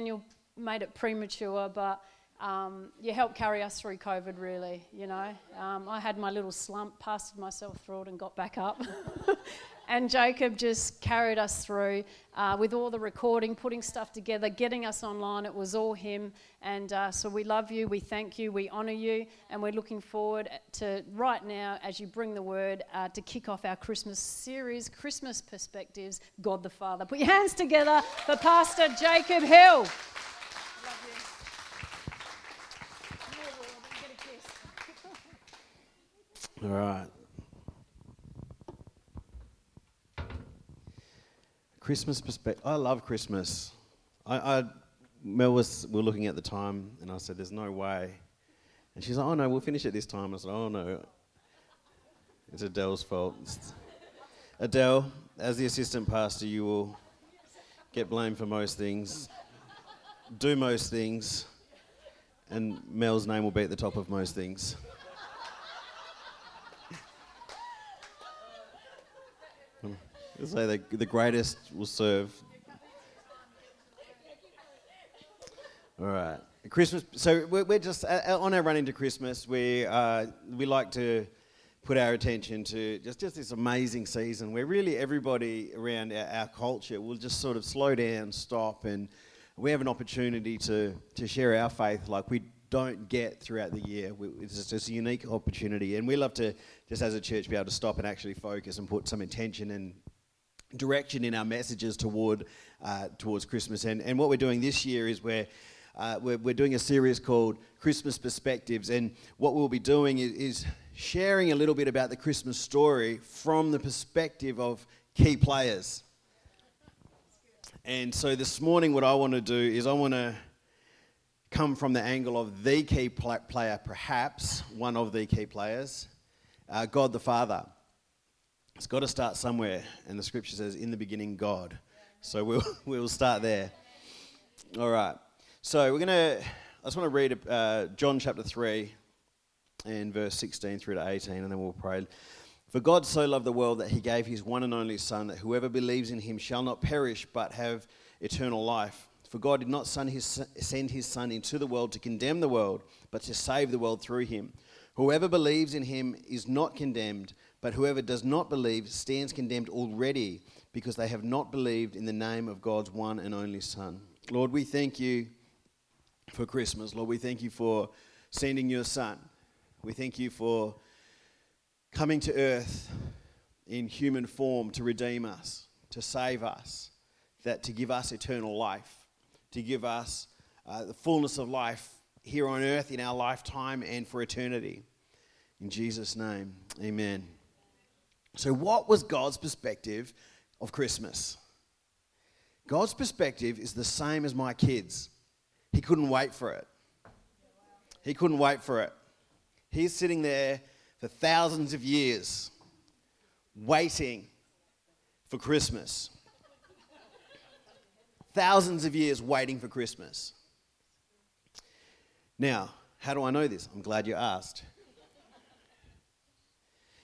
Daniel made it premature, but um, you helped carry us through COVID, really. You know, um, I had my little slump, pasted myself through it, and got back up. and Jacob just carried us through uh, with all the recording, putting stuff together, getting us online. It was all him. And uh, so we love you, we thank you, we honour you, and we're looking forward to right now as you bring the word uh, to kick off our Christmas series, Christmas Perspectives, God the Father. Put your hands together for Pastor Jacob Hill. All right. Christmas perspective. I love Christmas. I, I, Mel was, we were looking at the time, and I said, "There's no way." And she's like, "Oh no, we'll finish it this time." I said, "Oh no, it's Adele's fault." Adele, as the assistant pastor, you will get blamed for most things, do most things, and Mel's name will be at the top of most things. Say the, the greatest will serve. All right. Christmas. So we're, we're just uh, on our run into Christmas. We uh, we like to put our attention to just just this amazing season where really everybody around our, our culture will just sort of slow down, stop, and we have an opportunity to to share our faith like we don't get throughout the year. We, it's just a unique opportunity, and we love to just as a church be able to stop and actually focus and put some intention and direction in our messages toward uh, towards Christmas. And, and what we're doing this year is we're, uh, we're, we're doing a series called Christmas Perspectives. And what we'll be doing is, is sharing a little bit about the Christmas story from the perspective of key players. And so this morning, what I want to do is I want to come from the angle of the key player, perhaps one of the key players, uh, God the Father. It's got to start somewhere, and the scripture says, "In the beginning, God." So we'll we'll start there. All right. So we're gonna. I just want to read uh, John chapter three, and verse sixteen through to eighteen, and then we'll pray. For God so loved the world that He gave His one and only Son, that whoever believes in Him shall not perish but have eternal life. For God did not his, send His Son into the world to condemn the world, but to save the world through Him. Whoever believes in Him is not condemned but whoever does not believe stands condemned already because they have not believed in the name of God's one and only Son. Lord, we thank you for Christmas. Lord, we thank you for sending your Son. We thank you for coming to earth in human form to redeem us, to save us, that to give us eternal life, to give us uh, the fullness of life here on earth in our lifetime and for eternity. In Jesus' name, amen. So, what was God's perspective of Christmas? God's perspective is the same as my kids. He couldn't wait for it. He couldn't wait for it. He's sitting there for thousands of years waiting for Christmas. thousands of years waiting for Christmas. Now, how do I know this? I'm glad you asked.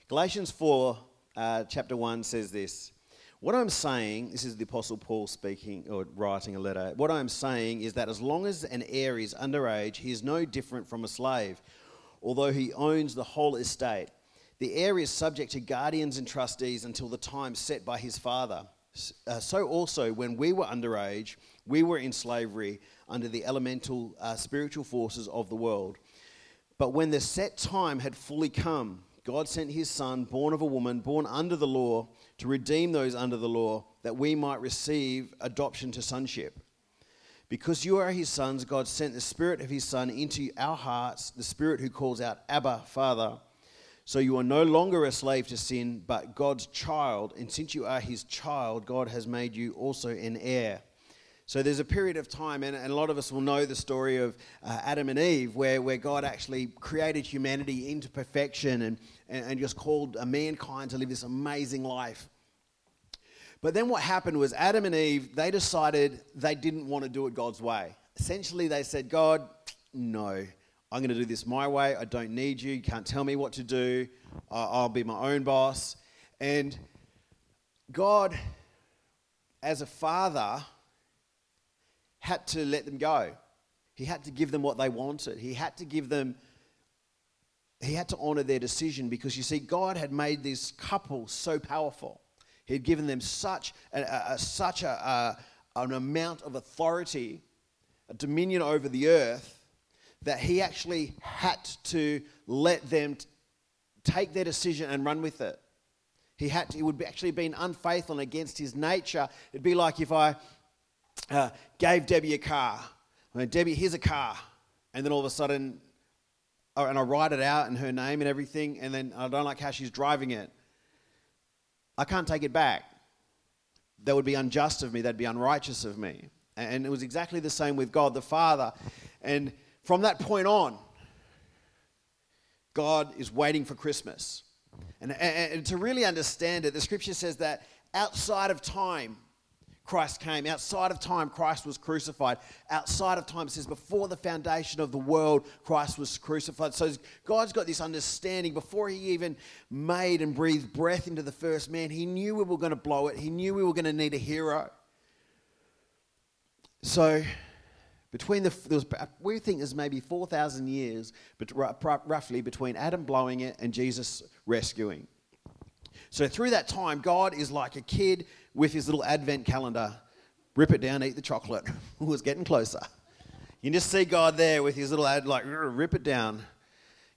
Galatians 4 uh, chapter 1 says this. What I'm saying, this is the Apostle Paul speaking or writing a letter. What I'm saying is that as long as an heir is underage, he is no different from a slave, although he owns the whole estate. The heir is subject to guardians and trustees until the time set by his father. Uh, so also, when we were underage, we were in slavery under the elemental uh, spiritual forces of the world. But when the set time had fully come, God sent his son, born of a woman, born under the law, to redeem those under the law, that we might receive adoption to sonship. Because you are his sons, God sent the Spirit of his Son into our hearts, the Spirit who calls out, Abba, Father. So you are no longer a slave to sin, but God's child. And since you are his child, God has made you also an heir. So there's a period of time, and, a lot of us will know the story of uh, Adam and Eve, where, where God actually created humanity into perfection and, and, and just called uh, mankind to live this amazing life. But then what happened was Adam and Eve, they decided they didn't want to do it God's way. Essentially, they said, God, no, I'm going to do this my way. I don't need you. You can't tell me what to do. I'll be my own boss. And God, as a father, had to let them go. He had to give them what they wanted. He had to give them, he had to honor their decision because you see, God had made this couple so powerful. He had given them such, a, a, such a, a, an amount of authority, a dominion over the earth, that he actually had to let them t- take their decision and run with it. He had to, it would be actually been unfaithful and against his nature. It'd be like if I uh, gave Debbie a car. I mean, Debbie, here's a car. And then all of a sudden, Uh, and I write it out and her name and everything, and then I don't like how she's driving it. I can't take it back. That would be unjust of me, that'd be unrighteous of me. And it was exactly the same with God the Father. And from that point on, God is waiting for Christmas. And, and, to really understand it, the scripture says that outside of time, Christ came. Outside of time, Christ was crucified. Outside of time, it says before the foundation of the world, Christ was crucified. So God's got this understanding. Before He even made and breathed breath into the first man, He knew we were going to blow it. He knew we were going to need a hero. So between the there was, we think there's maybe 4,000 years, but roughly between Adam blowing it and Jesus rescuing. So through that time, God is like a kid with his little advent calendar. Rip it down, eat the chocolate. it was getting closer. You just see God there with his little ad, like, rip it down.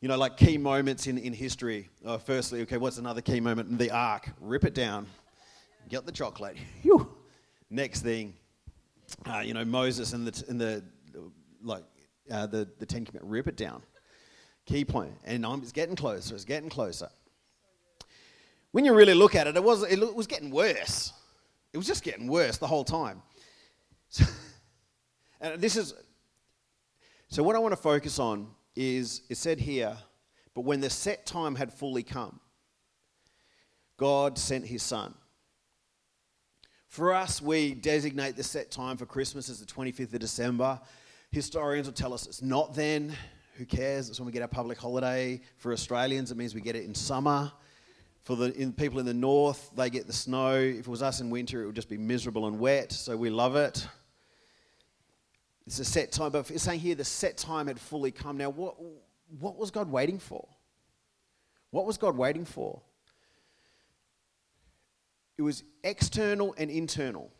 You know, like key moments in, in history. Oh, firstly, okay, what's another key moment? The ark. Rip it down. Get the chocolate. Whew. Next thing, uh, you know, Moses and the, and the like, uh, the, the Ten Commandments. Rip it down. Key point. And I'm, it's getting closer. It's getting closer when you really look at it, it was, it was getting worse. It was just getting worse the whole time. So, and this is, so what I want to focus on is, it said here, but when the set time had fully come, God sent his son. For us, we designate the set time for Christmas as the 25th of December. Historians will tell us it's not then. Who cares? It's when we get our public holiday. For Australians, it means we get it in summer. For the in, people in the north, they get the snow. If it was us in winter, it would just be miserable and wet, so we love it. It's a set time, but it's saying here the set time had fully come. Now, what, what was God waiting for? What was God waiting for? It was external and internal.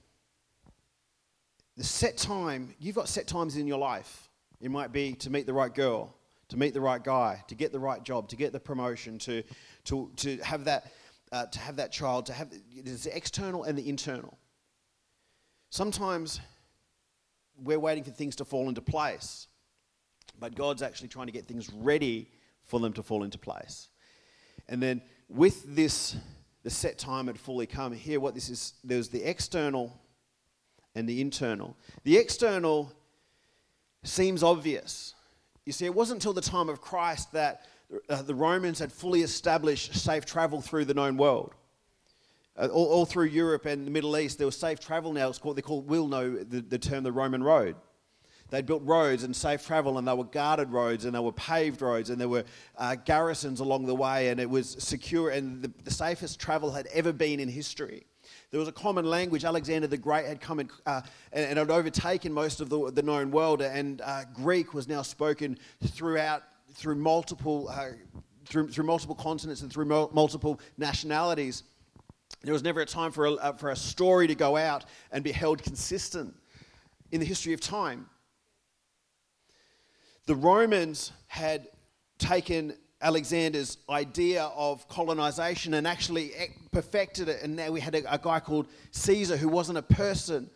The set time, you've got set times in your life. It might be to meet the right girl, to meet the right guy, to get the right job, to get the promotion, to, to, to, have, that, uh, to have that child, to have there's the external and the internal. Sometimes we're waiting for things to fall into place, but God's actually trying to get things ready for them to fall into place. And then with this, the set time had fully come. Here, what this is, there's the external and the internal. The external seems obvious. You see, it wasn't until the time of Christ that uh, the Romans had fully established safe travel through the known world. Uh, all, all, through Europe and the Middle East, there was safe travel now. It's called, they call, will know the, the term the Roman road. They'd built roads and safe travel, and they were guarded roads, and they were paved roads, and there were uh, garrisons along the way, and it was secure, and the, the, safest travel had ever been in history. There was a common language. Alexander the Great had come in, uh, and, and, had overtaken most of the, the known world, and uh, Greek was now spoken throughout through multiple uh, through, through multiple continents and through multiple nationalities. There was never a time for a, uh, for a story to go out and be held consistent in the history of time. The Romans had taken Alexander's idea of colonization and actually perfected it. And now we had a, a, guy called Caesar who wasn't a person.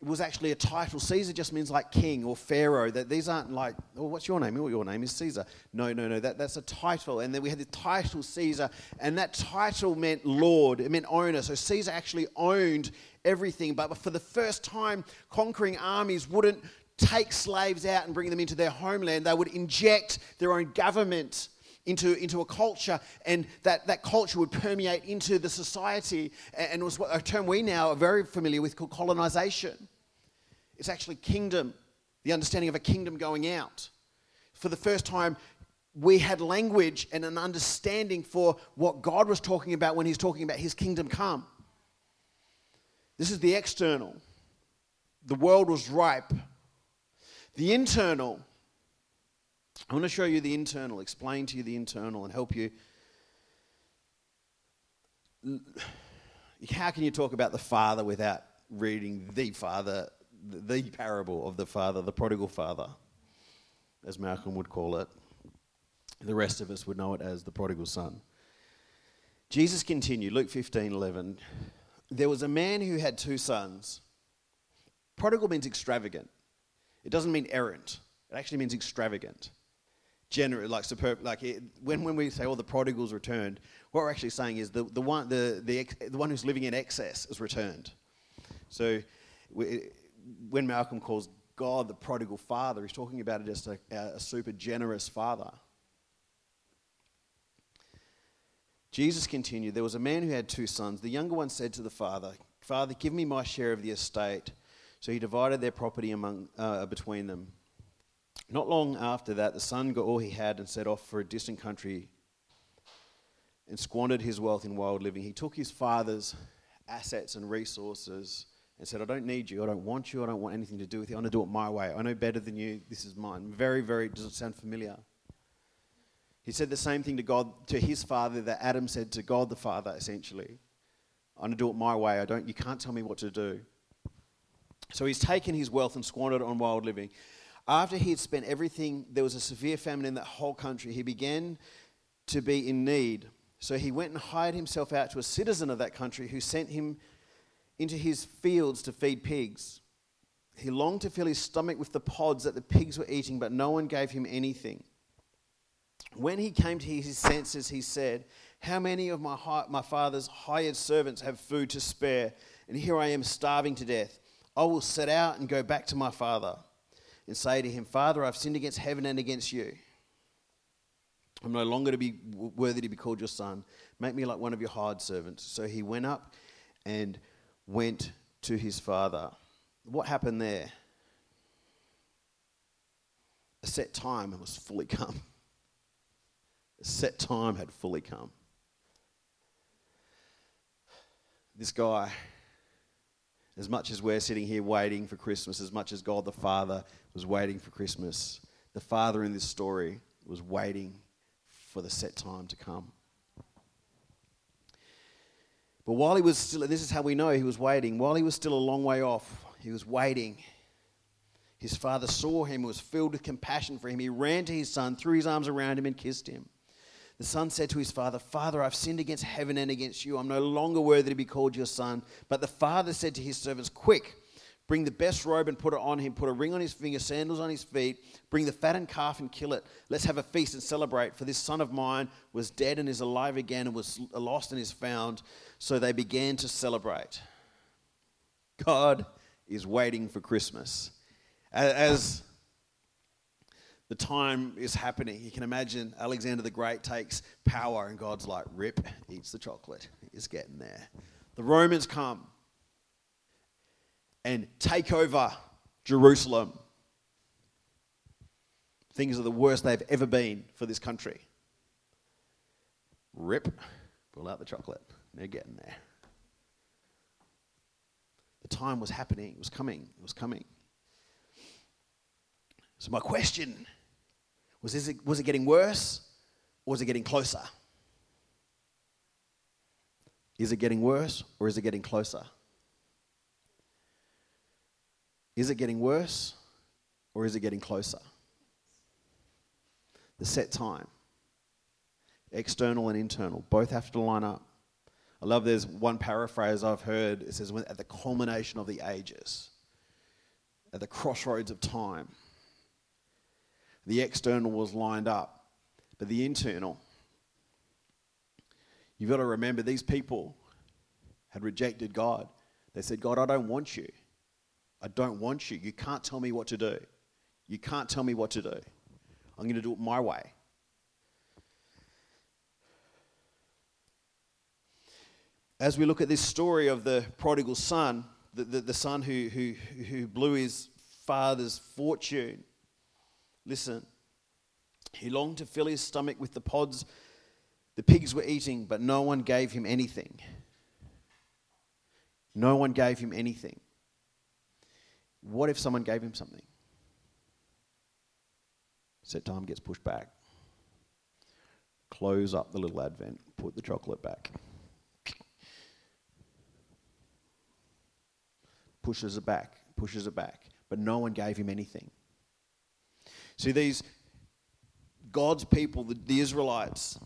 It was actually a title. Caesar just means like king or pharaoh. That these aren't like, oh, what's your name? Oh, your name is Caesar. No, no, no. That, that's a title. And then we had the title Caesar, and that title meant lord. It meant owner. So Caesar actually owned everything. But for the first time, conquering armies wouldn't take slaves out and bring them into their homeland. They would inject their own government into, into a culture, and that, that culture would permeate into the society. And it was a term we now are very familiar with called colonization. It's actually kingdom, the understanding of a kingdom going out. For the first time, we had language and an understanding for what God was talking about when He's talking about His kingdom come. This is the external. The world was ripe The internal. I want to show you the internal, explain to you the internal, and help you. How can you talk about the Father without reading the Father, the parable of the Father, the prodigal Father, as Malcolm would call it? The rest of us would know it as the prodigal son. Jesus continued, Luke 15 11. There was a man who had two sons. Prodigal means extravagant. It doesn't mean errant. It actually means extravagant. General, like superb, like it, when, when we say, oh, the prodigals returned, what we're actually saying is the, the, one, the, the, the one who's living in excess is returned. So we, when Malcolm calls God the prodigal father, he's talking about it as a, a super generous father. Jesus continued, There was a man who had two sons. The younger one said to the father, Father, give me my share of the estate. So he divided their property among, uh, between them. Not long after that, the son got all he had and set off for a distant country and squandered his wealth in wild living. He took his father's assets and resources and said, I don't need you. I don't want you. I don't want anything to do with you. I want to do it my way. I know better than you. This is mine. Very, very, does it sound familiar? He said the same thing to God, to his father that Adam said to God the Father, essentially. I'm going to do it my way. I don't, you can't tell me what to do. So he's taken his wealth and squandered it on wild living. After he had spent everything, there was a severe famine in that whole country. He began to be in need. So he went and hired himself out to a citizen of that country who sent him into his fields to feed pigs. He longed to fill his stomach with the pods that the pigs were eating, but no one gave him anything. When he came to his senses, he said, How many of my, my father's hired servants have food to spare? And here I am starving to death. I will set out and go back to my father and say to him, Father, I've sinned against heaven and against you. I'm no longer to be worthy to be called your son. Make me like one of your hired servants. So he went up and went to his father. What happened there? A set time was fully come A set time had fully come. This guy, as much as we're sitting here waiting for Christmas, as much as God the Father was waiting for Christmas, the Father in this story was waiting for the set time to come. But while he was still, this is how we know he was waiting, while he was still a long way off, he was waiting his father saw him, was filled with compassion for him. He ran to his son, threw his arms around him, and kissed him. The son said to his father, Father, I've sinned against heaven and against you. I'm no longer worthy to be called your son. But the father said to his servants, Quick, bring the best robe and put it on him, put a ring on his finger, sandals on his feet, bring the fattened calf and kill it. Let's have a feast and celebrate. For this son of mine was dead and is alive again, and was lost and is found. So they began to celebrate. God is waiting for Christmas. As the time is happening. You can imagine Alexander the Great takes power, and God's like, rip, eats the chocolate. He's getting there. The Romans come and take over Jerusalem. Things are the worst they've ever been for this country. Rip, pull out the chocolate. They're getting there. The time was happening, it was coming, it was coming. So, my question was, this, was it getting worse or was it getting closer? Is it getting worse or is it getting closer? Is it getting worse or is it getting closer? The set time, external and internal, both have to line up. I love there's one paraphrase I've heard. It says, at the culmination of the ages, at the crossroads of time. The external was lined up, but the internal, you've got to remember these people had rejected God. They said, God, I don't want you. I don't want you. You can't tell me what to do. You can't tell me what to do. I'm going to do it my way. As we look at this story of the prodigal son, the, the, the son who, who, who blew his father's fortune, Listen, he longed to fill his stomach with the pods the pigs were eating, but no one gave him anything. No one gave him anything. What if someone gave him something? Set time gets pushed back. Close up the little advent, put the chocolate back. Pushes it back, pushes it back. But no one gave him anything. See, these God's people, the, the Israelites,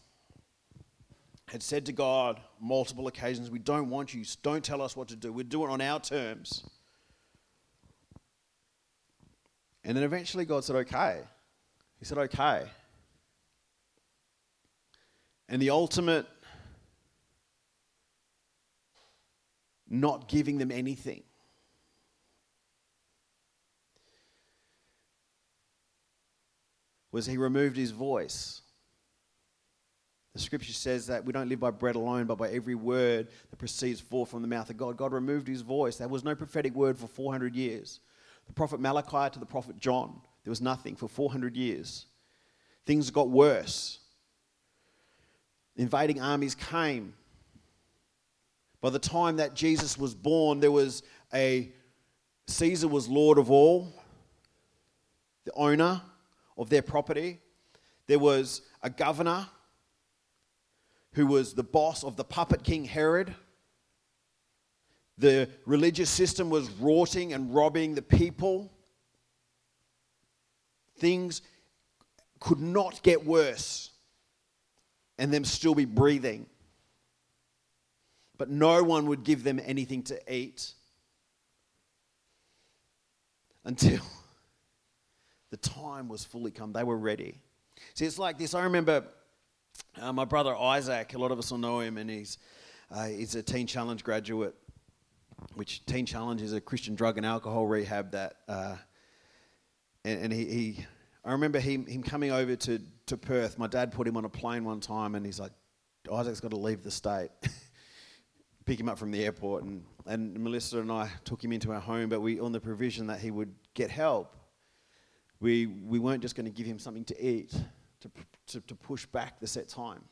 had said to God multiple occasions, We don't want you. Don't tell us what to do. We'll do it on our terms. And then eventually God said, Okay. He said, Okay. And the ultimate not giving them anything. Was he removed his voice. The scripture says that we don't live by bread alone, but by every word that proceeds forth from the mouth of God. God removed his voice. There was no prophetic word for 400 years. The prophet Malachi to the prophet John, there was nothing for 400 years. Things got worse. Invading armies came. By the time that Jesus was born, there was a Caesar was Lord of all, the owner of their property. There was a governor who was the boss of the puppet king Herod. The religious system was rotting and robbing the people. Things could not get worse and them still be breathing. But no one would give them anything to eat until the time was fully come. They were ready. See, it's like this. I remember uh, my brother Isaac, a lot of us will know him, and he's, uh, he's a Teen Challenge graduate, which Teen Challenge is a Christian drug and alcohol rehab that, uh, and, and he, he, I remember him, him coming over to, to Perth. My dad put him on a plane one time, and he's like, Isaac's got to leave the state. Pick him up from the airport, and, and Melissa and I took him into our home, but we on the provision that he would get help. We, we weren't just going to give him something to eat to, to, to push back the set time.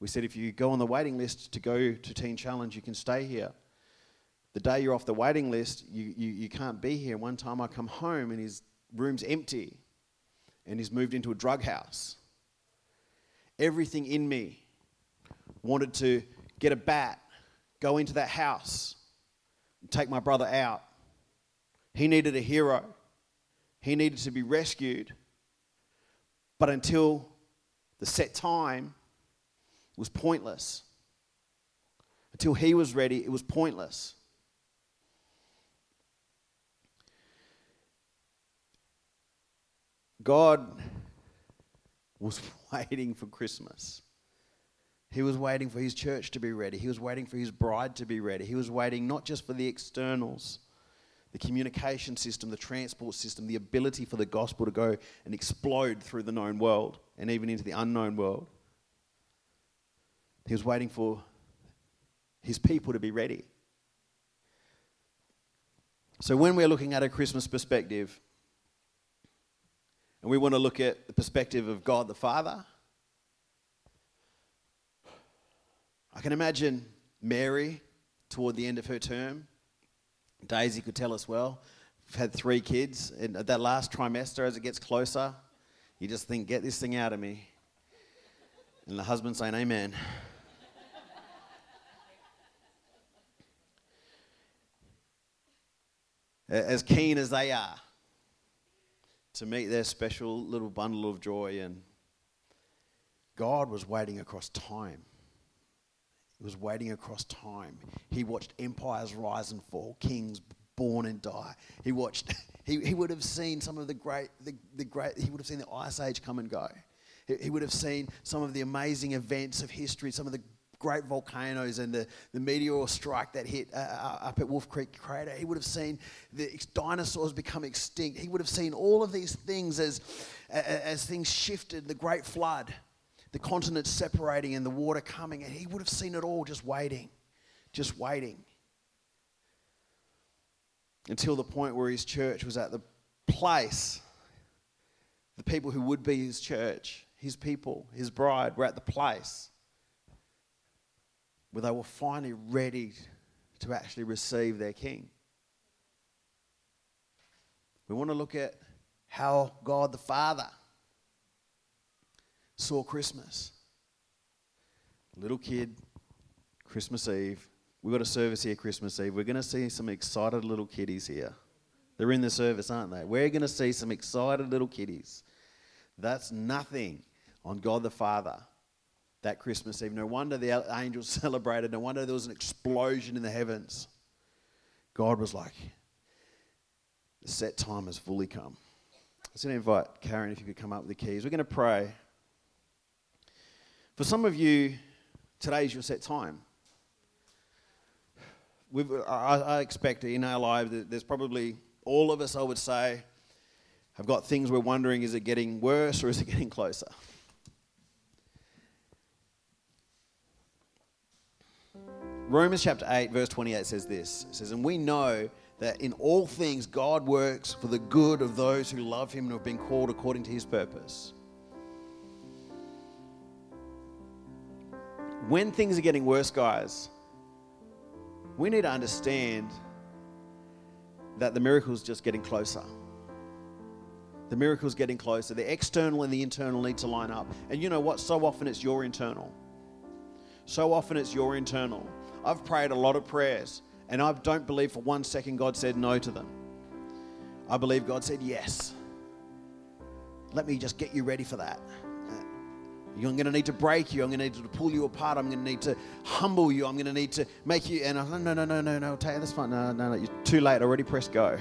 We said if you go on the waiting list to go to Teen Challenge, you can stay here. The day you're off the waiting list, you, you, you can't be here. One time I come home and his room's empty and he's moved into a drug house. Everything in me wanted to get a bat, go into that house, take my brother out. He needed a hero, he needed to be rescued. But until the set time was pointless. Until he was ready, it was pointless. God was waiting for Christmas. He was waiting for his church to be ready. He was waiting for his bride to be ready. He was waiting not just for the externals, the communication system, the transport system, the ability for the gospel to go and explode through the known world and even into the unknown world. He was waiting for his people to be ready. So when we're looking at a Christmas perspective, and we want to look at the perspective of God the Father, I can imagine Mary toward the end of her term Daisy could tell us well. We've had three kids, and at that last trimester, as it gets closer, you just think, get this thing out of me. And the husband saying, Amen. as keen as they are to meet their special little bundle of joy, and God was waiting across time. He was waiting across time. He watched empires rise and fall, kings born and die. He watched, he, he would have seen some of the great, the, the great, he would have seen the Ice Age come and go. He, he would have seen some of the amazing events of history, some of the great volcanoes and the, the meteor strike that hit uh, uh up at Wolf Creek Crater. He would have seen the dinosaurs become extinct. He would have seen all of these things as, as things shifted, the great flood the continents separating and the water coming, and he would have seen it all just waiting, just waiting. Until the point where his church was at the place, the people who would be his church, his people, his bride, were at the place where they were finally ready to actually receive their king. We want to look at how God the Father saw Christmas. Little kid, Christmas Eve. We've got a service here Christmas Eve. We're going to see some excited little kiddies here. They're in the service, aren't they? We're going to see some excited little kiddies. That's nothing on God the Father that Christmas Eve. No wonder the angels celebrated. No wonder there was an explosion in the heavens. God was like, the set time has fully come. I was going to invite Karen if you could come up with the keys. We're going to pray. For some of you, today is your set time. We've, I expect in our lives that there's probably all of us, I would say, have got things we're wondering is it getting worse or is it getting closer? Romans chapter 8, verse 28 says this It says, And we know that in all things God works for the good of those who love him and have been called according to his purpose. When things are getting worse, guys, we need to understand that the miracle is just getting closer. The miracle is getting closer. The external and the internal need to line up. And you know what? So often it's your internal. So often it's your internal. I've prayed a lot of prayers, and I don't believe for one second God said no to them. I believe God said yes. Let me just get you ready for that. I'm going to need to break you. I'm going to need to pull you apart. I'm going to need to humble you. I'm going to need to make you. And I'm no, no, no, no, no. Take this fine. No, no, no. You're too late. I already pressed go.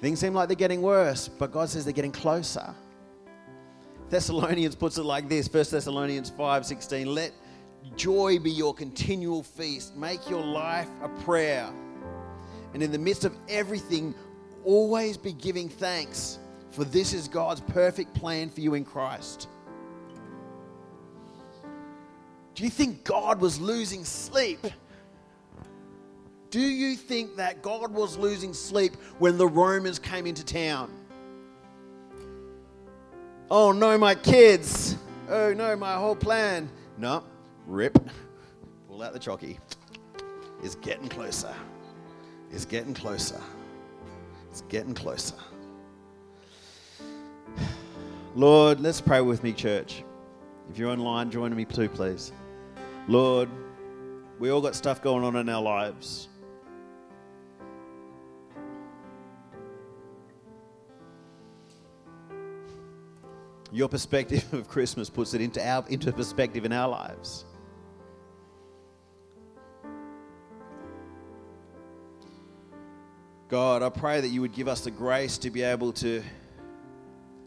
Things seem like they're getting worse, but God says they're getting closer. Thessalonians puts it like this 1 Thessalonians 5 16. Let joy be your continual feast. Make your life a prayer. And in the midst of everything, always be giving thanks for this is God's perfect plan for you in Christ. Do you think God was losing sleep? Do you think that God was losing sleep when the Romans came into town? Oh no, my kids. Oh no, my whole plan. No, rip. Pull out the chalky. It's getting closer. It's getting closer. It's getting closer. Lord, let's pray with me, church. If you're online, join me too, please. Lord, we all got stuff going on in our lives. Your perspective of Christmas puts it into our into perspective in our lives. God, I pray that you would give us the grace to be able to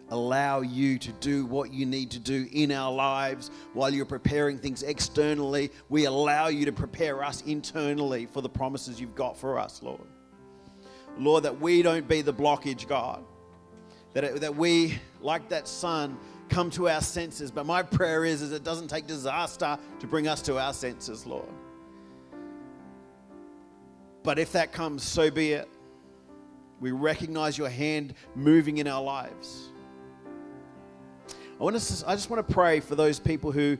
allow you to do what you need to do in our lives while you're preparing things externally. We allow you to prepare us internally for the promises you've got for us, Lord. Lord, that we don't be the blockage, God. That, it, that we, like that son, come to our senses. But my prayer is, is it doesn't take disaster to bring us to our senses, Lord. But if that comes, so be it. We recognize your hand moving in our lives. I, want to, I just want to pray for those people who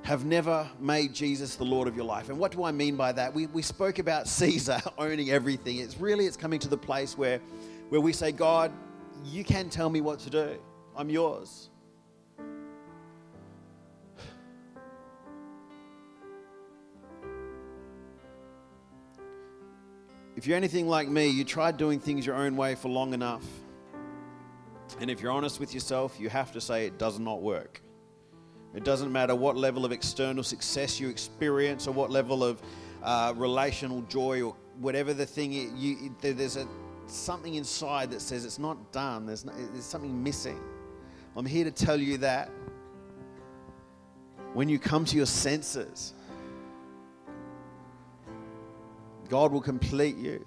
have never made Jesus the Lord of your life. And what do I mean by that? We, we spoke about Caesar owning everything. It's really, it's coming to the place where, where we say, God, you can tell me what to do. I'm yours. If you're anything like me, you tried doing things your own way for long enough. And if you're honest with yourself, you have to say it does not work. It doesn't matter what level of external success you experience or what level of uh, relational joy or whatever the thing is, you, there's a, something inside that says it's not done. There's, no, there's something missing. I'm here to tell you that when you come to your senses, God will complete you.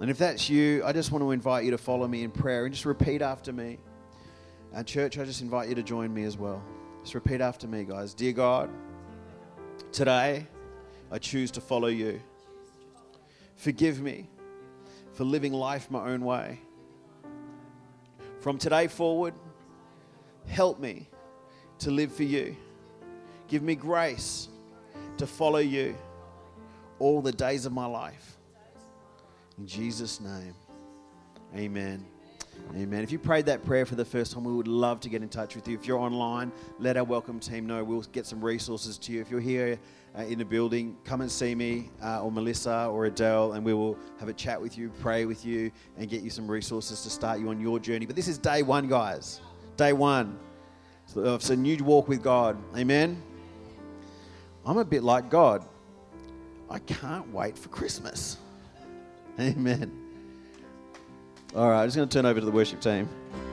And if that's you, I just want to invite you to follow me in prayer and just repeat after me. And, church, I just invite you to join me as well. Just repeat after me, guys. Dear God, today I choose to follow you. Forgive me for living life my own way. From today forward, help me to live for you. Give me grace to follow you all the days of my life. In Jesus' name, Amen. Amen. If you prayed that prayer for the first time, we would love to get in touch with you. If you're online, let our welcome team know. We'll get some resources to you. If you're here uh, in the building, come and see me uh, or Melissa or Adele, and we will have a chat with you, pray with you, and get you some resources to start you on your journey. But this is day one, guys. Day one. So it's a new walk with God. Amen. I'm a bit like God. I can't wait for Christmas. Amen. All right, I'm just going to turn over to the worship team.